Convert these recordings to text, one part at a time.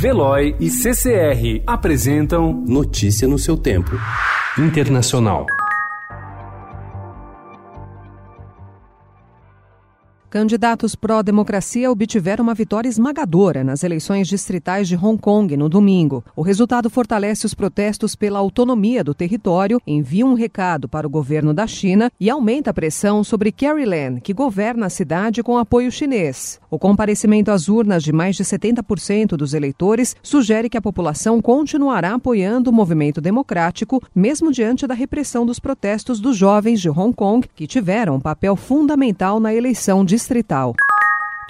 Veloy e CCR apresentam Notícia no seu tempo. Internacional. Candidatos pró-democracia obtiveram uma vitória esmagadora nas eleições distritais de Hong Kong no domingo. O resultado fortalece os protestos pela autonomia do território, envia um recado para o governo da China e aumenta a pressão sobre Carrie Lam, que governa a cidade com apoio chinês. O comparecimento às urnas de mais de 70% dos eleitores sugere que a população continuará apoiando o movimento democrático, mesmo diante da repressão dos protestos dos jovens de Hong Kong, que tiveram um papel fundamental na eleição de distrital.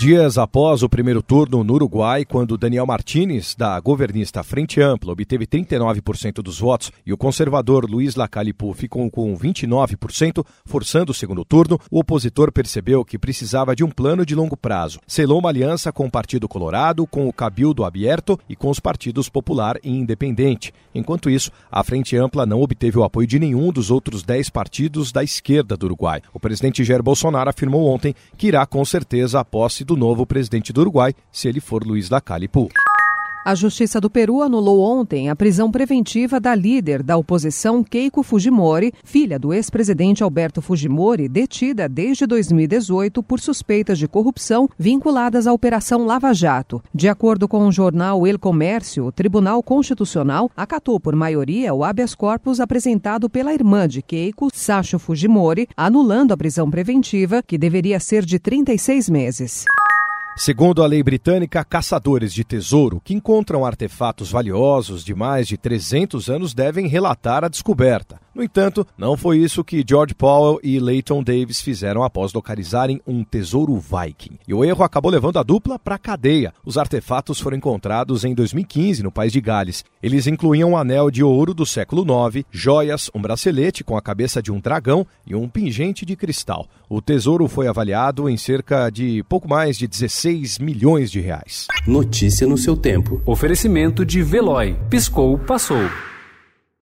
Dias após o primeiro turno no Uruguai, quando Daniel Martínez, da governista Frente Ampla, obteve 39% dos votos e o conservador Luiz Lacalipu ficou com 29%, forçando o segundo turno, o opositor percebeu que precisava de um plano de longo prazo. Selou uma aliança com o Partido Colorado, com o Cabildo Aberto e com os partidos Popular e Independente. Enquanto isso, a Frente Ampla não obteve o apoio de nenhum dos outros 10 partidos da esquerda do Uruguai. O presidente Jair Bolsonaro afirmou ontem que irá com certeza a posse do novo presidente do Uruguai, se ele for Luiz Lacalle Pou. A Justiça do Peru anulou ontem a prisão preventiva da líder da oposição Keiko Fujimori, filha do ex-presidente Alberto Fujimori, detida desde 2018 por suspeitas de corrupção vinculadas à Operação Lava Jato. De acordo com o jornal El Comércio, o Tribunal Constitucional acatou por maioria o habeas corpus apresentado pela irmã de Keiko, Sacho Fujimori, anulando a prisão preventiva, que deveria ser de 36 meses. Segundo a lei britânica, caçadores de tesouro que encontram artefatos valiosos de mais de 300 anos devem relatar a descoberta. No entanto, não foi isso que George Powell e Leighton Davis fizeram após localizarem um tesouro Viking. E o erro acabou levando a dupla para a cadeia. Os artefatos foram encontrados em 2015 no país de Gales. Eles incluíam um anel de ouro do século IX, joias, um bracelete com a cabeça de um dragão e um pingente de cristal. O tesouro foi avaliado em cerca de pouco mais de 16 milhões de reais. Notícia no seu tempo. Oferecimento de Veloy. Piscou, passou.